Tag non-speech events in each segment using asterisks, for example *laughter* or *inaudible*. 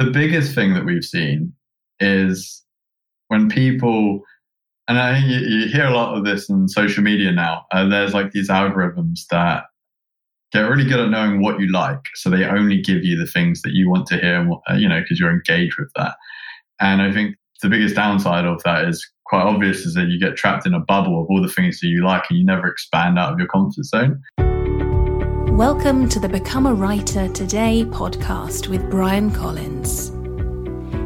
the biggest thing that we've seen is when people, and I you, you hear a lot of this in social media now. Uh, there's like these algorithms that get really good at knowing what you like, so they only give you the things that you want to hear. Uh, you know, because you're engaged with that. And I think the biggest downside of that is quite obvious is that you get trapped in a bubble of all the things that you like and you never expand out of your comfort zone. Welcome to the Become a Writer Today podcast with Bryan Collins.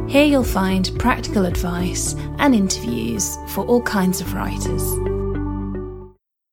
Here you'll find practical advice and interviews for all kinds of writers.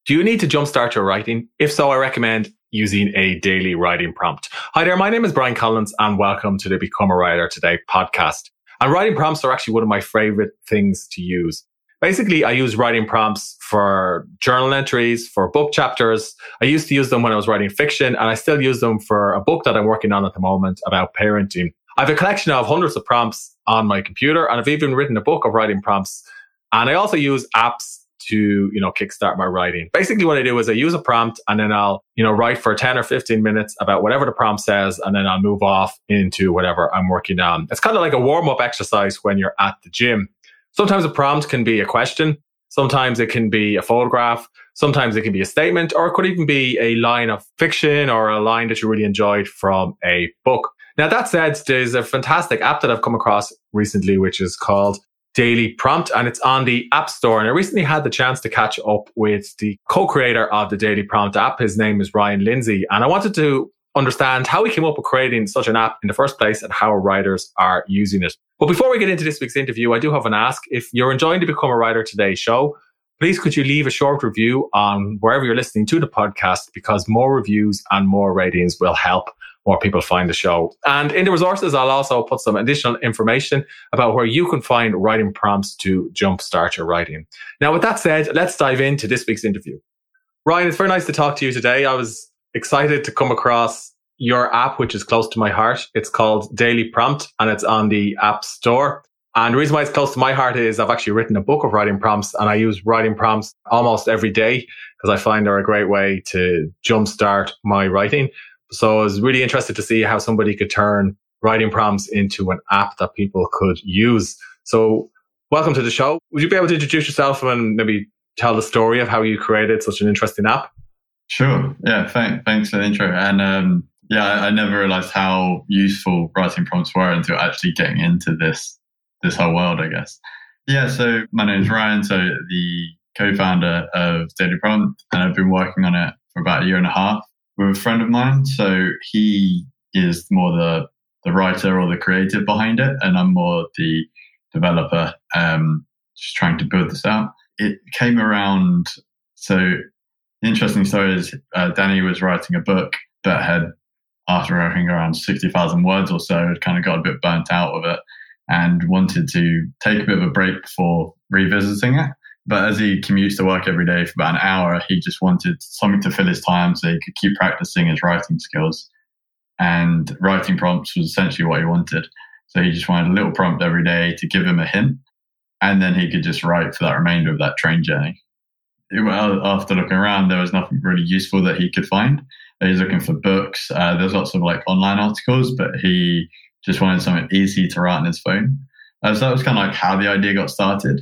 Do you need to jumpstart your writing? If so, I recommend using a daily writing prompt. Hi there, my name is Bryan Collins and welcome to the Become a Writer Today podcast. And writing prompts are actually one of my favorite things to use. Basically, I use writing prompts for journal entries, for book chapters. I used to use them when I was writing fiction, and I still use them for a book that I'm working on at the moment about parenting. I have a collection of hundreds of prompts on my computer, and I've even written a book of writing prompts. And I also use apps to, you know, kickstart my writing. Basically, what I do is I use a prompt and then I'll, you know, write for 10 or 15 minutes about whatever the prompt says, and then I'll move off into whatever I'm working on. It's kind of like a warm up exercise when you're at the gym. Sometimes a prompt can be a question. Sometimes it can be a photograph. Sometimes it can be a statement, or it could even be a line of fiction or a line that you really enjoyed from a book. Now, that said, there's a fantastic app that I've come across recently, which is called Daily Prompt, and it's on the App Store. And I recently had the chance to catch up with the co-creator of the Daily Prompt app. His name is Ryan Lindsay. And I wanted to understand how we came up with creating such an app in the first place and how writers are using it. But before we get into this week's interview, I do have an ask. If you're enjoying the Become a Writer Today show, please could you leave a short review on wherever you're listening to the podcast because more reviews and more ratings will help more people find the show. And in the resources, I'll also put some additional information about where you can find writing prompts to jumpstart your writing. Now, with that said, let's dive into this week's interview. Ryan, it's very nice to talk to you today. I was excited to come across your app, which is close to my heart. It's called Daily Prompt and it's on the App Store. And the reason why it's close to my heart is I've actually written a book of writing prompts and I use writing prompts almost every day because I find they're a great way to jumpstart my writing. So I was really interested to see how somebody could turn writing prompts into an app that people could use. So welcome to the show. Would you be able to introduce yourself and maybe tell the story of how you created such an interesting app? Sure. Yeah. Thank, thanks for the intro. And um, yeah, I, I, never realized how useful writing prompts were until actually getting into this this whole world. I guess. Yeah. So my name is Ryan. So the co-founder of Daily Prompt, and I've been working on it for about a year and a half with a friend of mine. So he is more the the writer or the creative behind it, and I'm more the developer, um, just trying to build this out. It came around. So the interesting story is uh, Danny was writing a book that had, after writing around 60,000 words or so, had kind of got a bit burnt out of it and wanted to take a bit of a break before revisiting it. But as he commutes to work every day for about an hour, he just wanted something to fill his time so he could keep practicing his writing skills. And writing prompts was essentially what he wanted. So he just wanted a little prompt every day to give him a hint. And then he could just write for that remainder of that train journey after looking around, there was nothing really useful that he could find. He's looking for books. Uh, there's lots of like online articles, but he just wanted something easy to write on his phone. Uh, so that was kind of like how the idea got started.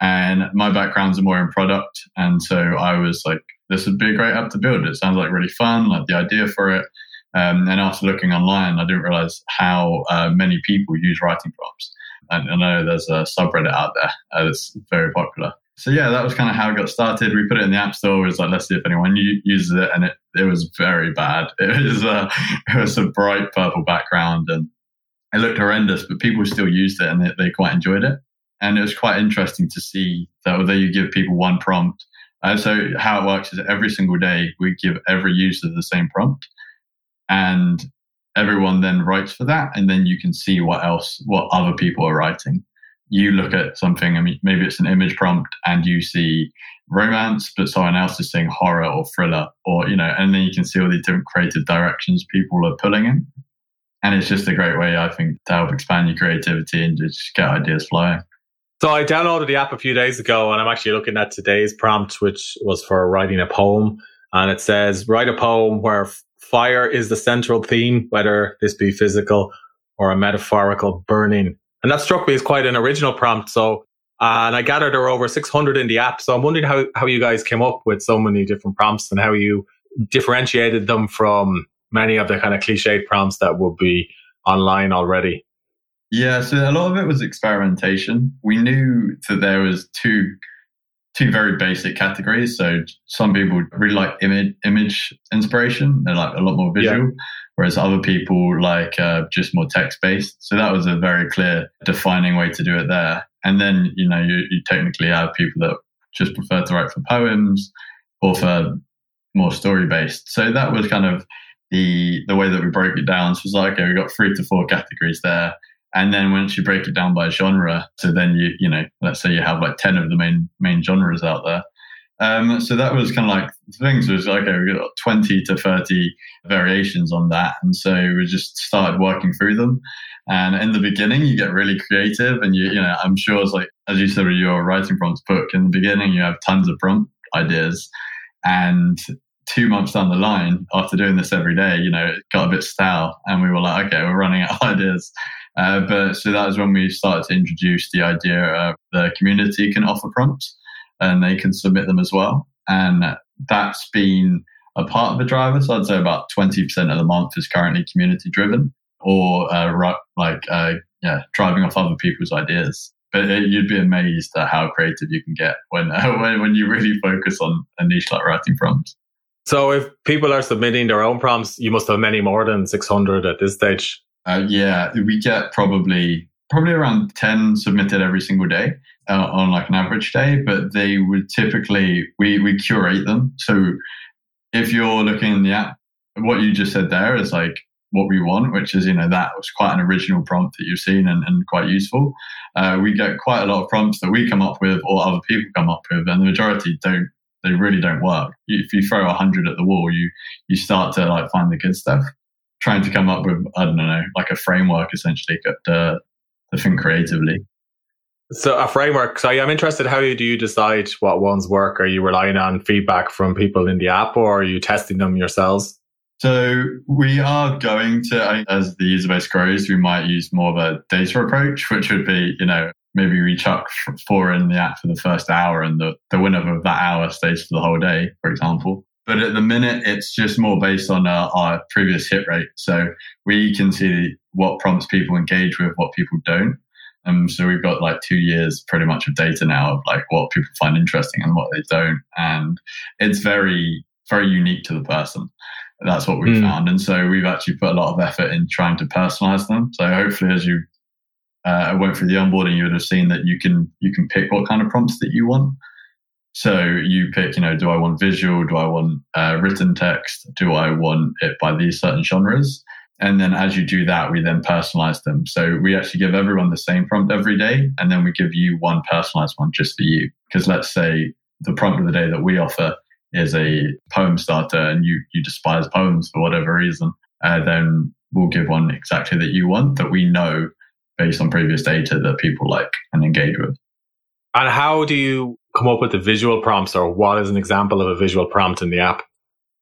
And my background's more in product. And so I was like, this would be a great app to build. It sounds like really fun, like the idea for it. Um, and after looking online, I didn't realize how uh, many people use writing prompts. And I know there's a subreddit out there uh, that's very popular so yeah, that was kind of how it got started. We put it in the app store. It was like, let's see if anyone uses it, and it, it was very bad. *laughs* It was a it was a bright purple background, and it looked horrendous. But people still used it, and they, they quite enjoyed it. And it was quite interesting to see that although you give people one prompt, uh, so how it works is every single day we give every user the same prompt, and everyone then writes for that, and then you can see what else what other people are writing you look at something, I mean, maybe it's an image prompt and you see romance, but someone else is seeing horror or thriller, or, you know, and then you can see all these different creative directions people are pulling in. And it's just a great way, I think, to help expand your creativity and just get ideas flowing. So I downloaded the app a few days ago and I'm actually looking at today's prompt, which was for writing a poem. And it says, write a poem where fire is the central theme, whether this be physical or a metaphorical burning. And that struck me as quite an original prompt. So, uh, and I gathered there are over 600 in the app. So I'm wondering how, how you guys came up with so many different prompts and how you differentiated them from many of the kind of cliched prompts that would be online already. Yeah, so a lot of it was experimentation. We knew that there was two two very basic categories. So some people really like image image inspiration; they're like a lot more visual. Yeah. Whereas other people like uh, just more text based. So that was a very clear defining way to do it there. And then you know you, you technically have people that just prefer to write for poems or for more story based. So that was kind of the the way that we broke it down. So it was like okay, we got three to four categories there and then once you break it down by genre, so then you, you know, let's say you have like 10 of the main, main genres out there. Um, so that was kind of like things was like, okay, we got 20 to 30 variations on that. And so we just started working through them. And in the beginning, you get really creative and you, you know, I'm sure it's like, as you said with your writing prompts book, in the beginning, you have tons of prompt ideas. And two months down the line, after doing this every day, you know, it got a bit stale and we were like, okay, we're running out of *laughs* ideas. Uh, but so that was when we started to introduce the idea of the community can offer prompts and they can submit them as well. And that's been a part of the driver. So I'd say about 20% of the month is currently community driven or uh, like, uh, yeah, driving off other people's ideas. But it, you'd be amazed at how creative you can get when, *laughs* when, when you really focus on a niche like writing prompts. So if people are submitting their own prompts, you must have many more than 600 at this stage. Uh, yeah, we get probably probably around 10 submitted every single day uh, on like an average day, but they would typically, we, we curate them. So if you're looking in the app, what you just said there is like what we want, which is, you know, that was quite an original prompt that you've seen and, and quite useful. Uh, we get quite a lot of prompts that we come up with or other people come up with, and the majority don't, they really don't work. If you throw a hundred at the wall, you, you start to like find the good stuff trying to come up with I don't know like a framework essentially to, uh, to think creatively. So a framework. So I'm interested. How do you decide what ones work? Are you relying on feedback from people in the app, or are you testing them yourselves? So we are going to, as the user base grows, we might use more of a data approach, which would be, you know, maybe we chuck four in the app for the first hour, and the the winner of that hour stays for the whole day, for example. But at the minute, it's just more based on our, our previous hit rate. So we can see what prompts people engage with, what people don't. Um, so we've got like two years pretty much of data now of like what people find interesting and what they don't. And it's very, very unique to the person. That's what we mm. found. And so we've actually put a lot of effort in trying to personalize them. So hopefully as you uh, went through the onboarding, you would have seen that you can, you can pick what kind of prompts that you want. So you pick, you know, do I want visual? Do I want uh, written text? Do I want it by these certain genres? And then as you do that, we then personalize them. So we actually give everyone the same prompt every day. And then we give you one personalized one just for you. Because let's say the prompt of the day that we offer is a poem starter and you, you despise poems for whatever reason, uh, then we'll give one exactly that you want that we know based on previous data that people like and engage with. And how do you come up with the visual prompts or what is an example of a visual prompt in the app?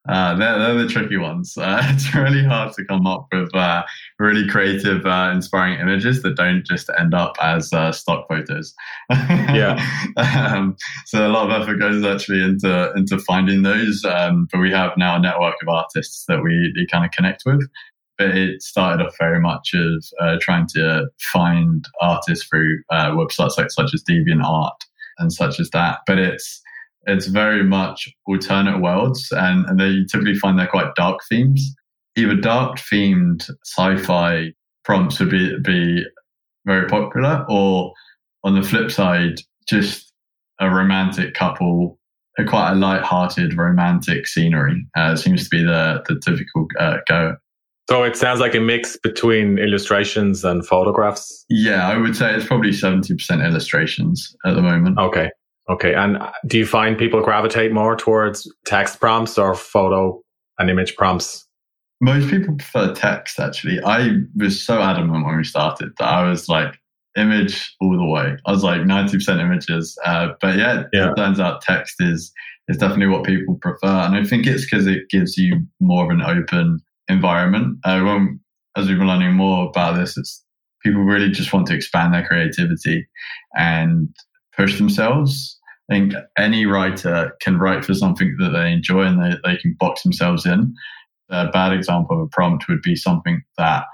Uh, they're, they're the tricky ones. *laughs* Uh, it's really hard to come up with uh, really creative, uh, inspiring images that don't just end up as uh, stock photos. *laughs* yeah. um, so a lot of effort goes actually into into finding those. Um, but we have now a network of artists that we, we kind of connect with. But it started off very much as uh, trying to find artists through websites like such as DeviantArt and such as that. But it's it's very much alternate worlds, and, and they typically find they're quite dark themes. Either dark themed sci-fi prompts would be be very popular, or on the flip side, just a romantic couple, a quite a light-hearted romantic scenery uh, seems to be the the typical uh, go. So it sounds like a mix between illustrations and photographs. Yeah, I would say it's probably seventy percent illustrations at the moment. Okay. Okay. And do you find people gravitate more towards text prompts or photo and image prompts? Most people prefer text, actually. I was so adamant when we started that I was like, image all the way. I was like 90% images. Uh, but yeah, yeah, it turns out text is, is definitely what people prefer. And I think it's because it gives you more of an open environment. Uh, as we've been learning more about this, it's people really just want to expand their creativity and push themselves. I think any writer can write for something that they enjoy and they, they can box themselves in. A bad example of a prompt would be something that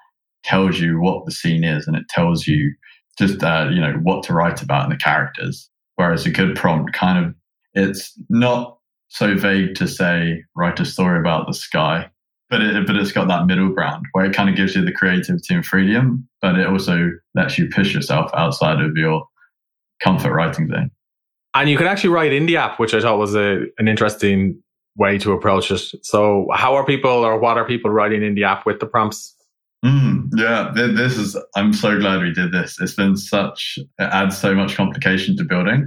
tells you what the scene is and it tells you just uh, you know what to write about in the characters. Whereas a good prompt kind of it's not so vague to say write a story about the sky, but it but it's got that middle ground where it kind of gives you the creativity and freedom, but it also lets you push yourself outside of your comfort writing zone. And you can actually write in the app, which I thought was a, an interesting way to approach it. So, how are people or what are people writing in the app with the prompts? Mm, yeah, this is. I'm so glad we did this. It's been such. It adds so much complication to building,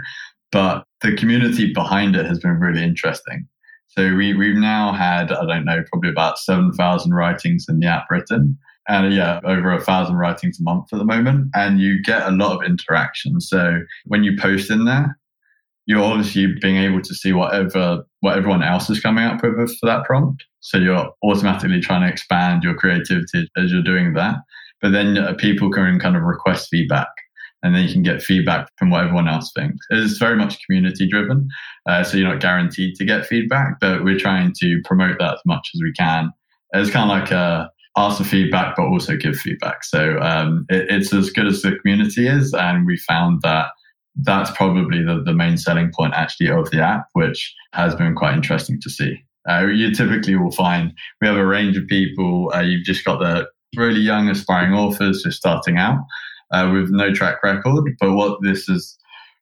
but the community behind it has been really interesting. So we we've now had I don't know probably about seven thousand writings in the app written, and yeah, over a thousand writings a month at the moment, and you get a lot of interaction. So when you post in there, you're obviously being able to see whatever what everyone else is coming up with for that prompt. So you're automatically trying to expand your creativity as you're doing that. But then uh, people can kind of request feedback and then you can get feedback from what everyone else thinks. It's very much community driven. Uh, so you're not guaranteed to get feedback, but we're trying to promote that as much as we can. It's kind of like a, uh, ask for feedback, but also give feedback. So um, it, it's as good as the community is. And we found that that's probably the, the main selling point actually of the app, which has been quite interesting to see. Uh, you typically will find we have a range of people. Uh, you've just got the really young aspiring authors just starting out uh, with no track record. But what this has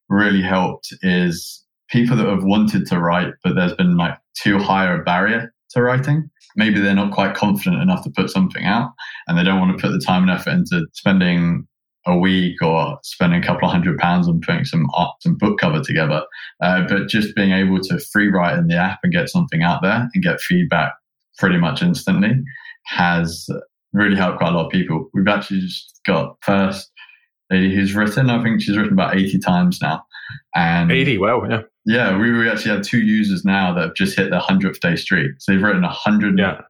really helped is people that have wanted to write, but there's been like too high a barrier to writing. Maybe they're not quite confident enough to put something out and they don't want to put the time and effort into spending a week or spending a couple of hundred pounds on putting some art, some book cover together. Uh, but just being able to free write in the app and get something out there and get feedback pretty much instantly has really helped quite a lot of people. We've actually just got first lady who's written. I think she's written about 80 times now. And 80, wow, yeah. Yeah, we, we actually have two users now that have just hit their 100th day streak. So they've written 100 yeah.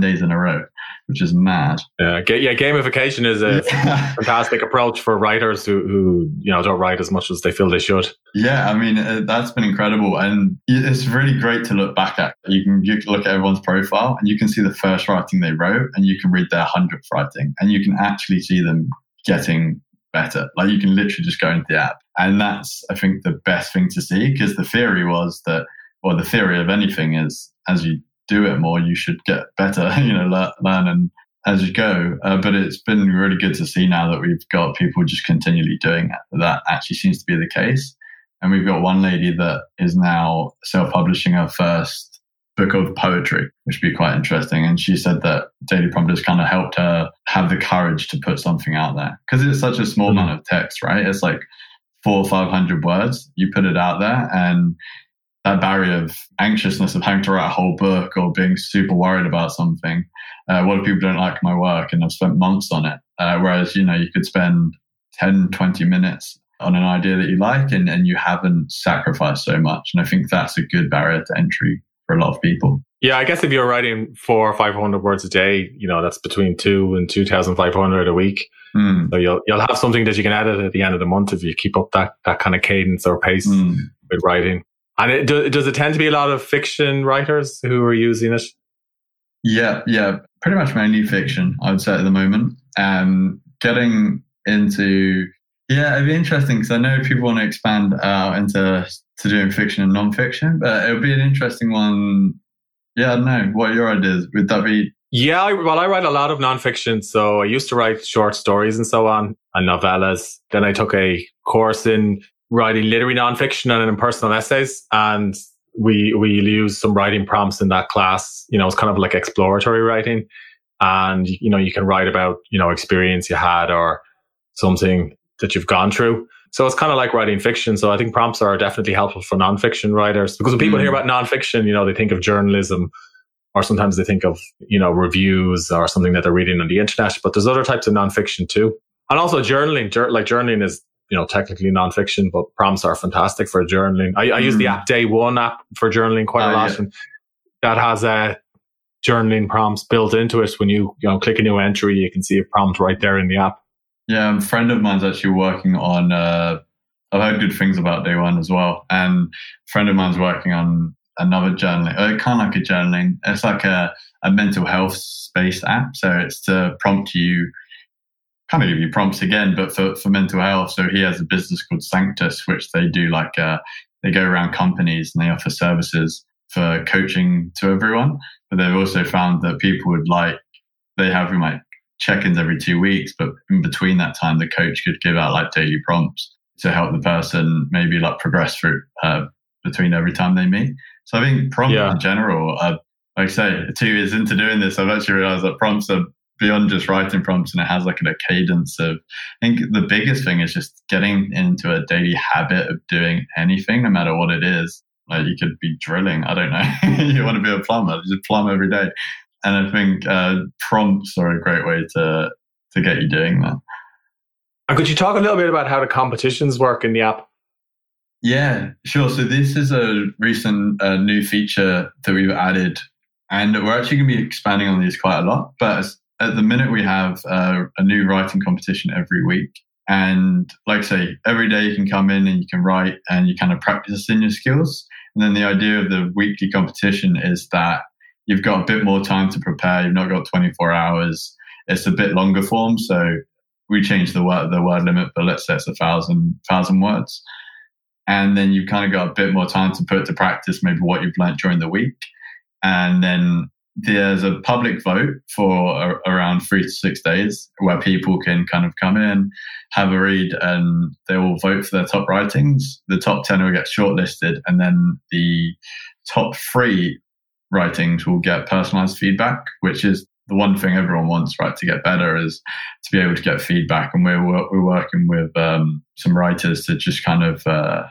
Days in a row which is mad. Yeah, yeah. Gamification is a yeah. *laughs* fantastic approach for writers who, who you know don't write as much as they feel they should. Yeah, I mean uh, that's been incredible, and it's really great to look back at. You can, you can look at everyone's profile, and you can see the first writing they wrote, and you can read their hundredth writing, and you can actually see them getting better. Like you can literally just go into the app, and that's I think the best thing to see because the theory was that, or the theory of anything is as you do it more, you should get better, *laughs* you know, learn, learn and as you go. Uh, but it's been really good to see now that we've got people just continually doing it. That actually seems to be the case. And we've got one lady that is now self publishing her first book of poetry, which would be quite interesting. And she said that Daily Prompters kind of helped her have the courage to put something out there because it's such a small mm-hmm. amount of text, right? It's like four or 500 words. You put it out there and that barrier of anxiousness of having to write a whole book or being super worried about something. Uh, what if people don't like my work and I've spent months on it? Uh, whereas, you know, you could spend 10, 20 minutes on an idea that you like and, and you haven't sacrificed so much. And I think that's a good barrier to entry for a lot of people. Yeah, I guess if you're writing four or 500 words a day, you know, that's between two and 2,500 a week. Mm. So you'll, you'll have something that you can edit at the end of the month if you keep up that, that kind of cadence or pace mm. with writing. And it, do, does it tend to be a lot of fiction writers who are using it? Yeah, yeah, pretty much mainly fiction, I would say at the moment. Um, getting into, yeah, it'd be interesting because I know people want to expand out into to doing fiction and non-fiction, but it would be an interesting one. Yeah, I don't know. What are your ideas? Would that be? Yeah, I, well, I write a lot of non-fiction. So I used to write short stories and so on and novellas. Then I took a course in writing literary nonfiction and impersonal essays. And we, we use some writing prompts in that class. You know, it's kind of like exploratory writing. And, you know, you can write about, you know, experience you had or something that you've gone through. So it's kind of like writing fiction. So I think prompts are definitely helpful for nonfiction writers because when people mm. hear about nonfiction, you know, they think of journalism or sometimes they think of, you know, reviews or something that they're reading on the internet. But there's other types of nonfiction too. And also journaling, like journaling is you know, technically nonfiction, but prompts are fantastic for journaling. I, I use the hmm. app Day One app for journaling quite a uh, lot, yeah. and that has a journaling prompts built into it. When you, you know, click a new entry, you can see a prompt right there in the app. Yeah, a friend of mine's actually working on. Uh, I've heard good things about Day One as well, and a friend of mine's working on another journaling. Uh, kind of like a journaling. It's like a, a mental health space app. So it's to prompt you, kind of give you prompts again, but for, for mental health. So he has a business called Sanctus, which they do like, uh, they go around companies and they offer services for coaching to everyone. But they've also found that people would like, they have like check-ins every two weeks, but in between that time, the coach could give out like daily prompts to help the person maybe like progress through uh, between every time they meet. So I think prompts yeah. in general, uh, like I say, two years into doing this, I've actually realized that prompts are beyond just writing prompts and it has like a cadence of, I think the biggest thing is just getting into a daily habit of doing anything, no matter what it is. Like you could be drilling, I don't know. *laughs* you want to be a plumber, just plumb every day. And I think uh, prompts are a great way to, to get you doing that. And could you talk a little bit about how the competitions work in the app? Yeah, sure. So this is a recent uh, new feature that we've added, and we're actually going to be expanding on these quite a lot. But at the minute, we have uh, a new writing competition every week. And like I say, every day you can come in and you can write and you kind of practice in your skills. And then the idea of the weekly competition is that you've got a bit more time to prepare. You've not got 24 hours. It's a bit longer form. So we changed the word, the word limit, but let's say it's a thousand, thousand words and then you've kind of got a bit more time to put to practice maybe what you've learned during the week and then there's a public vote for a, around three to six days where people can kind of come in have a read and they will vote for their top writings the top 10 will get shortlisted and then the top three writings will get personalized feedback which is the one thing everyone wants, right, to get better is to be able to get feedback. And we're we're working with um, some writers to just kind of uh,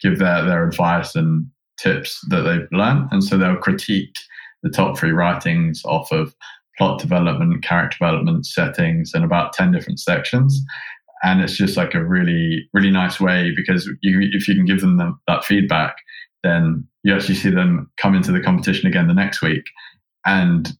give their their advice and tips that they've learned, and so they'll critique the top three writings off of plot development, character development, settings, and about ten different sections. And it's just like a really really nice way because you if you can give them the, that feedback, then you actually see them come into the competition again the next week. And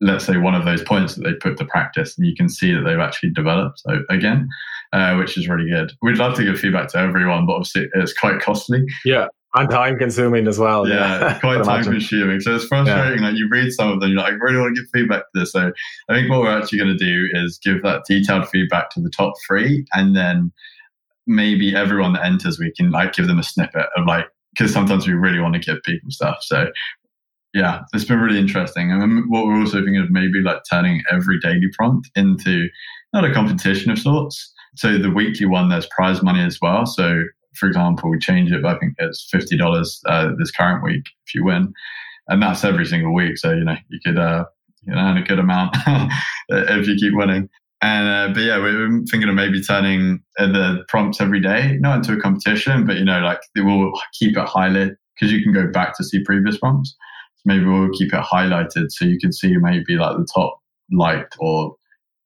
let's say one of those points that they put to practice and you can see that they've actually developed so again uh, which is really good. We'd love to give feedback to everyone but obviously it's quite costly. Yeah and time consuming as well yeah, *laughs* quite time consuming so it's frustrating yeah. like you read some of them you're like i really want to give feedback to this so i think what we're actually going to do is give that detailed feedback to the top three and then maybe everyone that enters we can like give them a snippet of like because sometimes we really want to give people stuff. So yeah, it's been really interesting. And what we're also thinking of maybe like turning every daily prompt into not a competition of sorts. So the weekly one, there's prize money as well. So for example, we change it. I think it's fifty dollars uh, this current week if you win, and that's every single week. So you know you could uh, you know earn a good amount *laughs* if you keep winning. And uh, but yeah, we're thinking of maybe turning the prompts every day, not into a competition, but you know like we'll keep it highlighted because you can go back to see previous prompts maybe we'll keep it highlighted so you can see maybe like the top liked or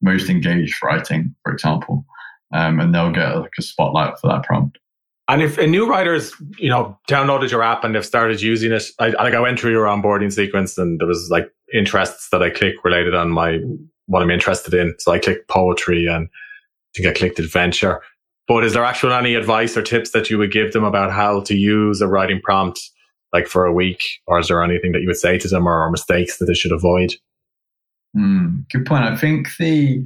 most engaged writing, for example, um, and they'll get like a spotlight for that prompt. And if a new writer's, you know, downloaded your app and they've started using it, I like I went through your onboarding sequence and there was like interests that I clicked related on my what I'm interested in. So I clicked poetry and I think I clicked adventure. But is there actually any advice or tips that you would give them about how to use a writing prompt like for a week? Or is there anything that you would say to them or, mistakes that they should avoid? Mm, good point. I think the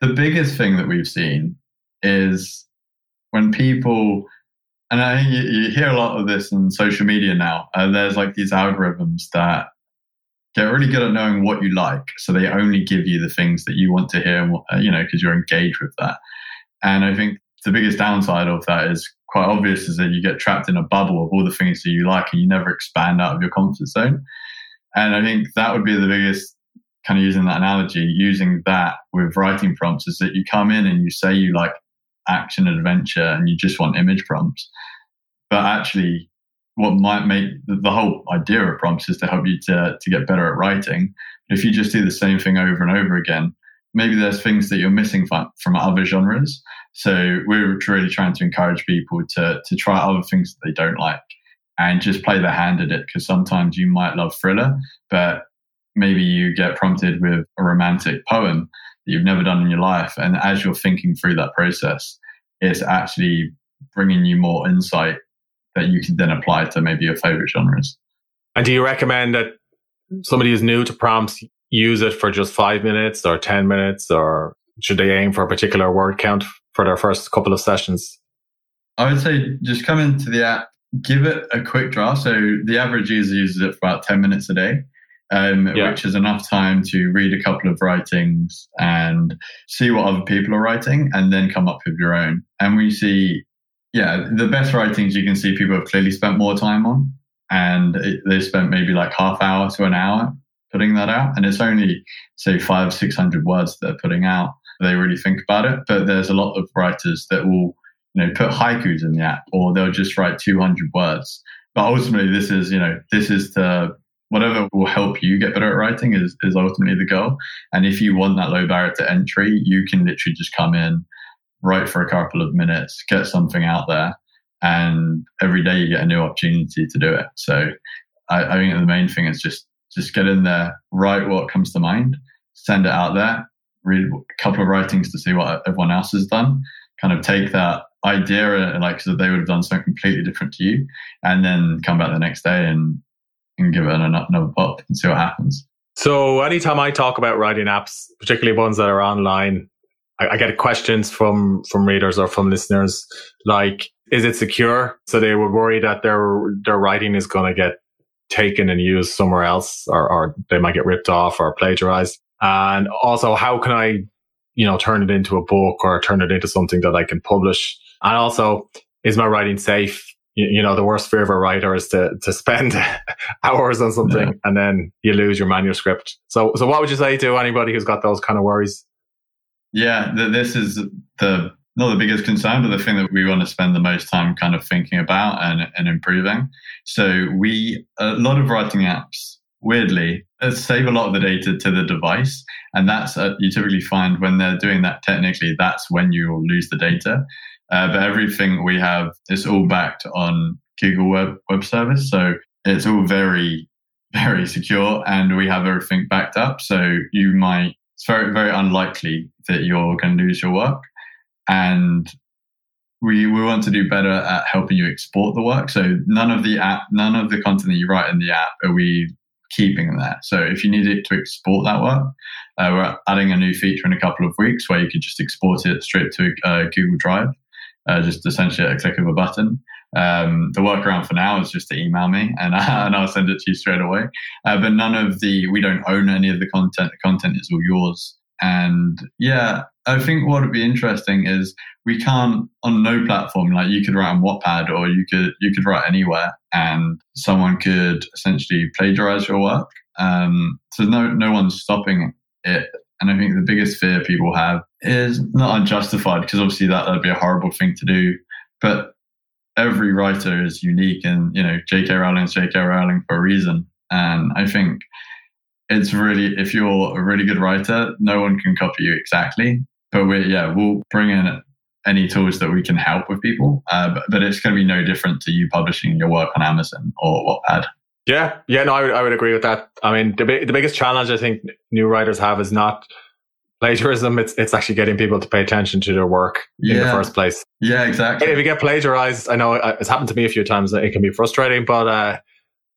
the biggest thing that we've seen is when people, and I you, you hear a lot of this in social media now. Uh, there's like these algorithms that get really good at knowing what you like, so they only give you the things that you want to hear. Uh, you know, because you're engaged with that. And I think the biggest downside of that is quite obvious is that you get trapped in a bubble of all the things that you like and you never expand out of your comfort zone. And I think that would be the biggest kind of using that analogy, using that with writing prompts is that you come in and you say you like action adventure and you just want image prompts. But actually, what might make the whole idea of prompts is to help you to, to get better at writing. If you just do the same thing over and over again, maybe there's things that you're missing from, other genres. So we're really trying to encourage people to to try other things that they don't like and just play their hand at it because sometimes you might love thriller, but maybe you get prompted with a romantic poem that you've never done in your life. And as you're thinking through that process, it's actually bringing you more insight that you can then apply to maybe your favorite genres. And do you recommend that somebody who's new to prompts use it for just five minutes or 10 minutes, or should they aim for a particular word count for their first couple of sessions? I would say just come into the app, give it a quick draft. So the average user uses it for about 10 minutes a day. Um, yeah. which is enough time to read a couple of writings and see what other people are writing and then come up with your own. And we see, yeah, the best writings you can see people have clearly spent more time on and it, they spent maybe like half hour to an hour putting that out. And it's only, say, five, 600 words they're putting out. They really think about it. But there's a lot of writers that will, you know, put haikus in the app or they'll just write 200 words. But ultimately, this is, you know, this is the whatever will help you get better at writing is, is ultimately the goal. And if you want that low barrier to entry, you can literally just come in, write for a couple of minutes, get something out there, and every day you get a new opportunity to do it. So I, I think the main thing is just just get in there, write what comes to mind, send it out there, read a couple of writings to see what everyone else has done, kind of take that idea like so they would have done something completely different to you, and then come back the next day and and give it another pop and see what happens. So anytime I talk about writing apps, particularly ones that are online, I, I get questions from from readers or from listeners like, is it secure? So they would worry that their their writing is going to get taken and used somewhere else, or, or they might get ripped off or plagiarized. And also, how can I, you know, turn it into a book or turn it into something that I can publish? And also, is my writing safe? You, you know, the worst fear of a writer is to to spend *laughs* hours on something yeah. and then you lose your manuscript. So, so what would you say to anybody who's got those kind of worries? Yeah, this is the not the biggest concern, but the thing that we want to spend the most time kind of thinking about and, and improving. So we, a lot of writing apps, weirdly, uh, save a lot of the data to the device. And that's, uh, you typically find when they're doing that technically, that's when you'll lose the data. Uh, but everything we have is all backed on Google Web, Web Service. So it's all very, *laughs* very secure and we have everything backed up. So you might, it's very, very unlikely that you're going to lose your work and we we want to do better at helping you export the work. So none of the app, none of the content that you write in the app are we keeping there. So if you need it to export that work, uh, we're adding a new feature in a couple of weeks where you could just export it straight to uh, Google Drive, uh, just essentially a click of a button. Um, the workaround for now is just to email me and, *laughs* and I'll send it to you straight away. Uh, but none of the, we don't own any of the content. The content is all yours. And yeah, I think what would be interesting is we can't on no platform like you could write on Wattpad or you could you could write anywhere and someone could essentially plagiarize your work. Um, so no no one's stopping it. And I think the biggest fear people have is not unjustified because obviously that would be a horrible thing to do. But every writer is unique and you know J.K. Rowling is J.K. Rowling for a reason. And I think it's really if you're a really good writer, no one can copy you exactly. But we yeah, we'll bring in any tools that we can help with people. Uh, but, but, it's going to be no different to you publishing your work on Amazon or Wattpad. Yeah, yeah, no, I would, I would agree with that. I mean, the the biggest challenge I think new writers have is not plagiarism. It's it's actually getting people to pay attention to their work yeah. in the first place. Yeah, exactly. If you get plagiarized, I know it's happened to me a few times. It can be frustrating, but uh,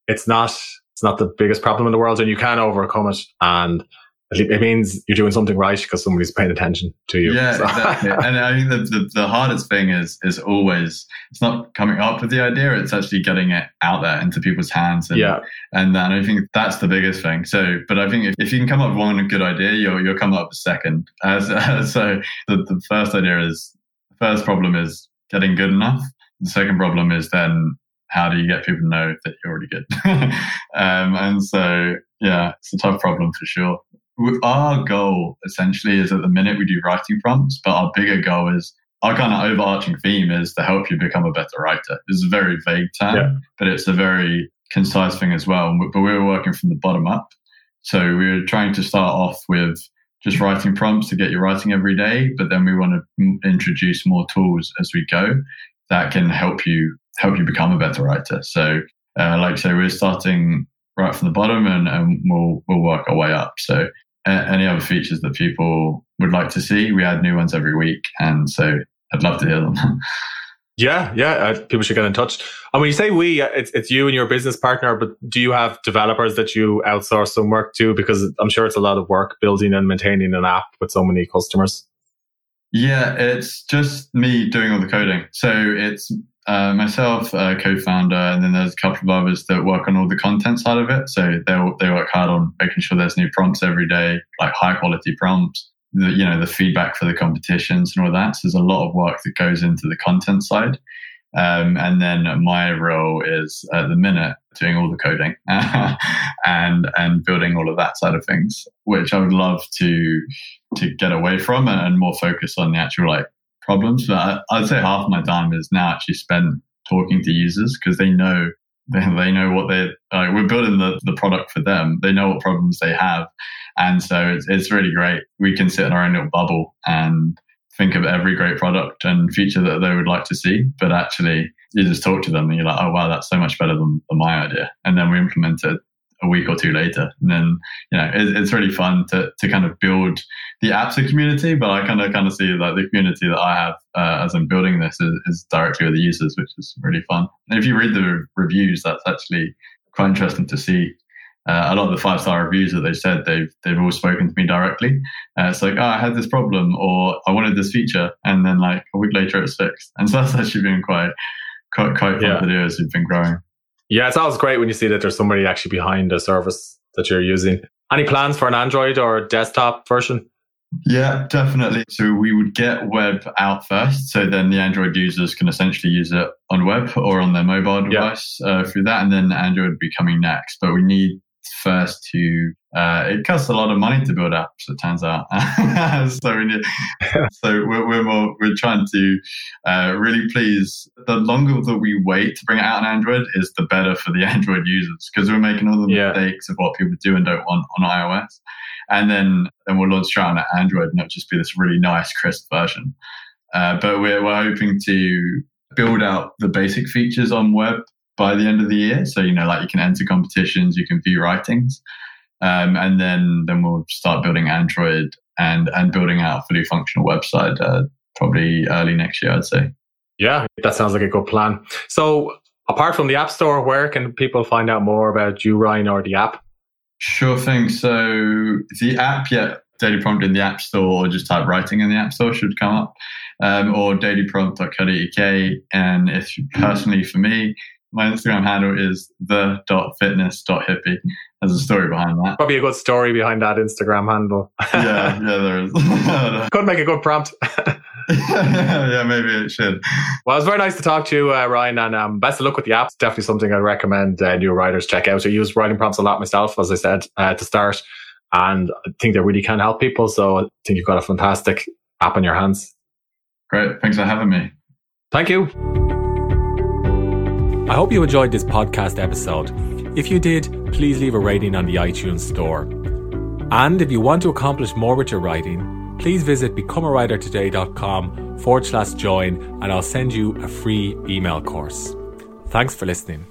it's not it's not the biggest problem in the world and you can overcome it. And it means you're doing something right because somebody's paying attention to you. Yeah, so. exactly. *laughs* and I think the, the, the, hardest thing is is always it's not coming up with the idea; it's actually getting it out there into people's hands. And, yeah, and then I think that's the biggest thing. So, but I think if, if you can come up with one good idea, you'll you'll come up with a second. *laughs* As, so the the first idea is the first problem is getting good enough. The second problem is then how do you get people to know that you're already good? *laughs* um, and so, yeah, it's a tough problem for sure. Our goal essentially is at the minute we do writing prompts, but our bigger goal is our kind of overarching theme is to help you become a better writer. It's a very vague term, yeah. but it's a very concise thing as well. But we were working from the bottom up. So we were trying to start off with just writing prompts to get you writing every day, but then we want to introduce more tools as we go that can help you help you become a better writer. So, uh, like I say, we're starting right from the bottom, and, and we'll we'll work our way up. So any other features that people would like to see, we add new ones every week, and so I'd love to hear them. *laughs* Yeah, yeah. Uh, people should get in touch. And when you say we, uh, it's, it's you and your business partner, but do you have developers that you outsource some work to? Because I'm sure it's a lot of work building and maintaining an app with so many customers. Yeah, it's just me doing all the coding. So it's uh, myself, uh, co-founder, and then there's a couple of others that work on all the content side of it. So they they work hard on making sure there's new prompts every day, like high quality prompts the, you know the feedback for the competitions and all that. So there's a lot of work that goes into the content side. Um, and then my role is at the minute doing all the coding *laughs* and and building all of that side of things, which I would love to to get away from and more focus on the actual like problems. But I, would say half my time is now actually spent talking to users because they know they, *laughs* they know what they uh, we're building the, the product for them. They know what problems they have, and so it's, it's really great. We can sit in our own little bubble and think of every great product and feature that they would like to see. But actually, you just talk to them and you're like, oh, wow, that's so much better than, than my idea. And then we implement it a week or two later. And then, you know, it, it's really fun to, to kind of build the apps community, but I kind of kind of see that the community that I have uh, as I'm building this is, is, directly with the users, which is really fun. And if you read the reviews, that's actually quite interesting to see uh, a lot of the five star reviews that they said they've they've all spoken to me directly. Uh, it's like, oh, I had this problem, or I wanted this feature, and then like a week later it's fixed. And so that's *laughs* actually been quite quite quite fun yeah. to do as we've been growing. Yeah, it's always great when you see that there's somebody actually behind a service that you're using. Any plans for an Android or desktop version? Yeah, definitely. So we would get web out first. So then the Android users can essentially use it on web or on their mobile device yeah. uh, through that. And then Android would be coming next. But we need first to uh, it costs a lot of money to build apps it turns out. *laughs* So we need, *laughs* so we're, we're more we're trying to uh, really please the longer that we wait to bring it out on android is the better for the *laughs* android users because we're making all the yeah. mistakes of what people do and don't want on ios. And then then we'll launch it on android and it'll just be this really nice crisp version. Uh, but we're, we're hoping to build out the basic features on web by the end of the year. So, you know, like you can enter competitions, you can view writings. Um, and then, then we'll start building Android and, and building out a fully functional website, uh, probably early next year, I'd say. Yeah, that sounds like a good plan. So apart from the app store, where can people find out more about you, Ryan, or the app? Sure thing. So the app, yeah, Daily Prompt in the App Store or just type writing in the App Store should come up, um, or dailyprompt.co.uk. And if personally for me, my Instagram handle is the.fitness.hippie. There's a story behind that. Probably a good story behind that Instagram handle. yeah, yeah, *laughs* there is. *laughs* Could make a good prompt. *laughs* yeah, maybe it should. Well, it's very nice to talk to you, uh, Ryan, and um, best of luck with the app. It's definitely something I'd recommend uh, new writers check out. I use writing prompts a lot myself, as I said, uh, to start, and I think they really can help people. So I think you've got a fantastic app in your hands. Great. Thanks for having me. Thank you. I hope you enjoyed this podcast episode. If you did, please leave a rating on the iTunes Store. And if you want to accomplish more with your writing, please visit becomeawritertoday.com forward slash join and I'll send you a free email course. Thanks for listening.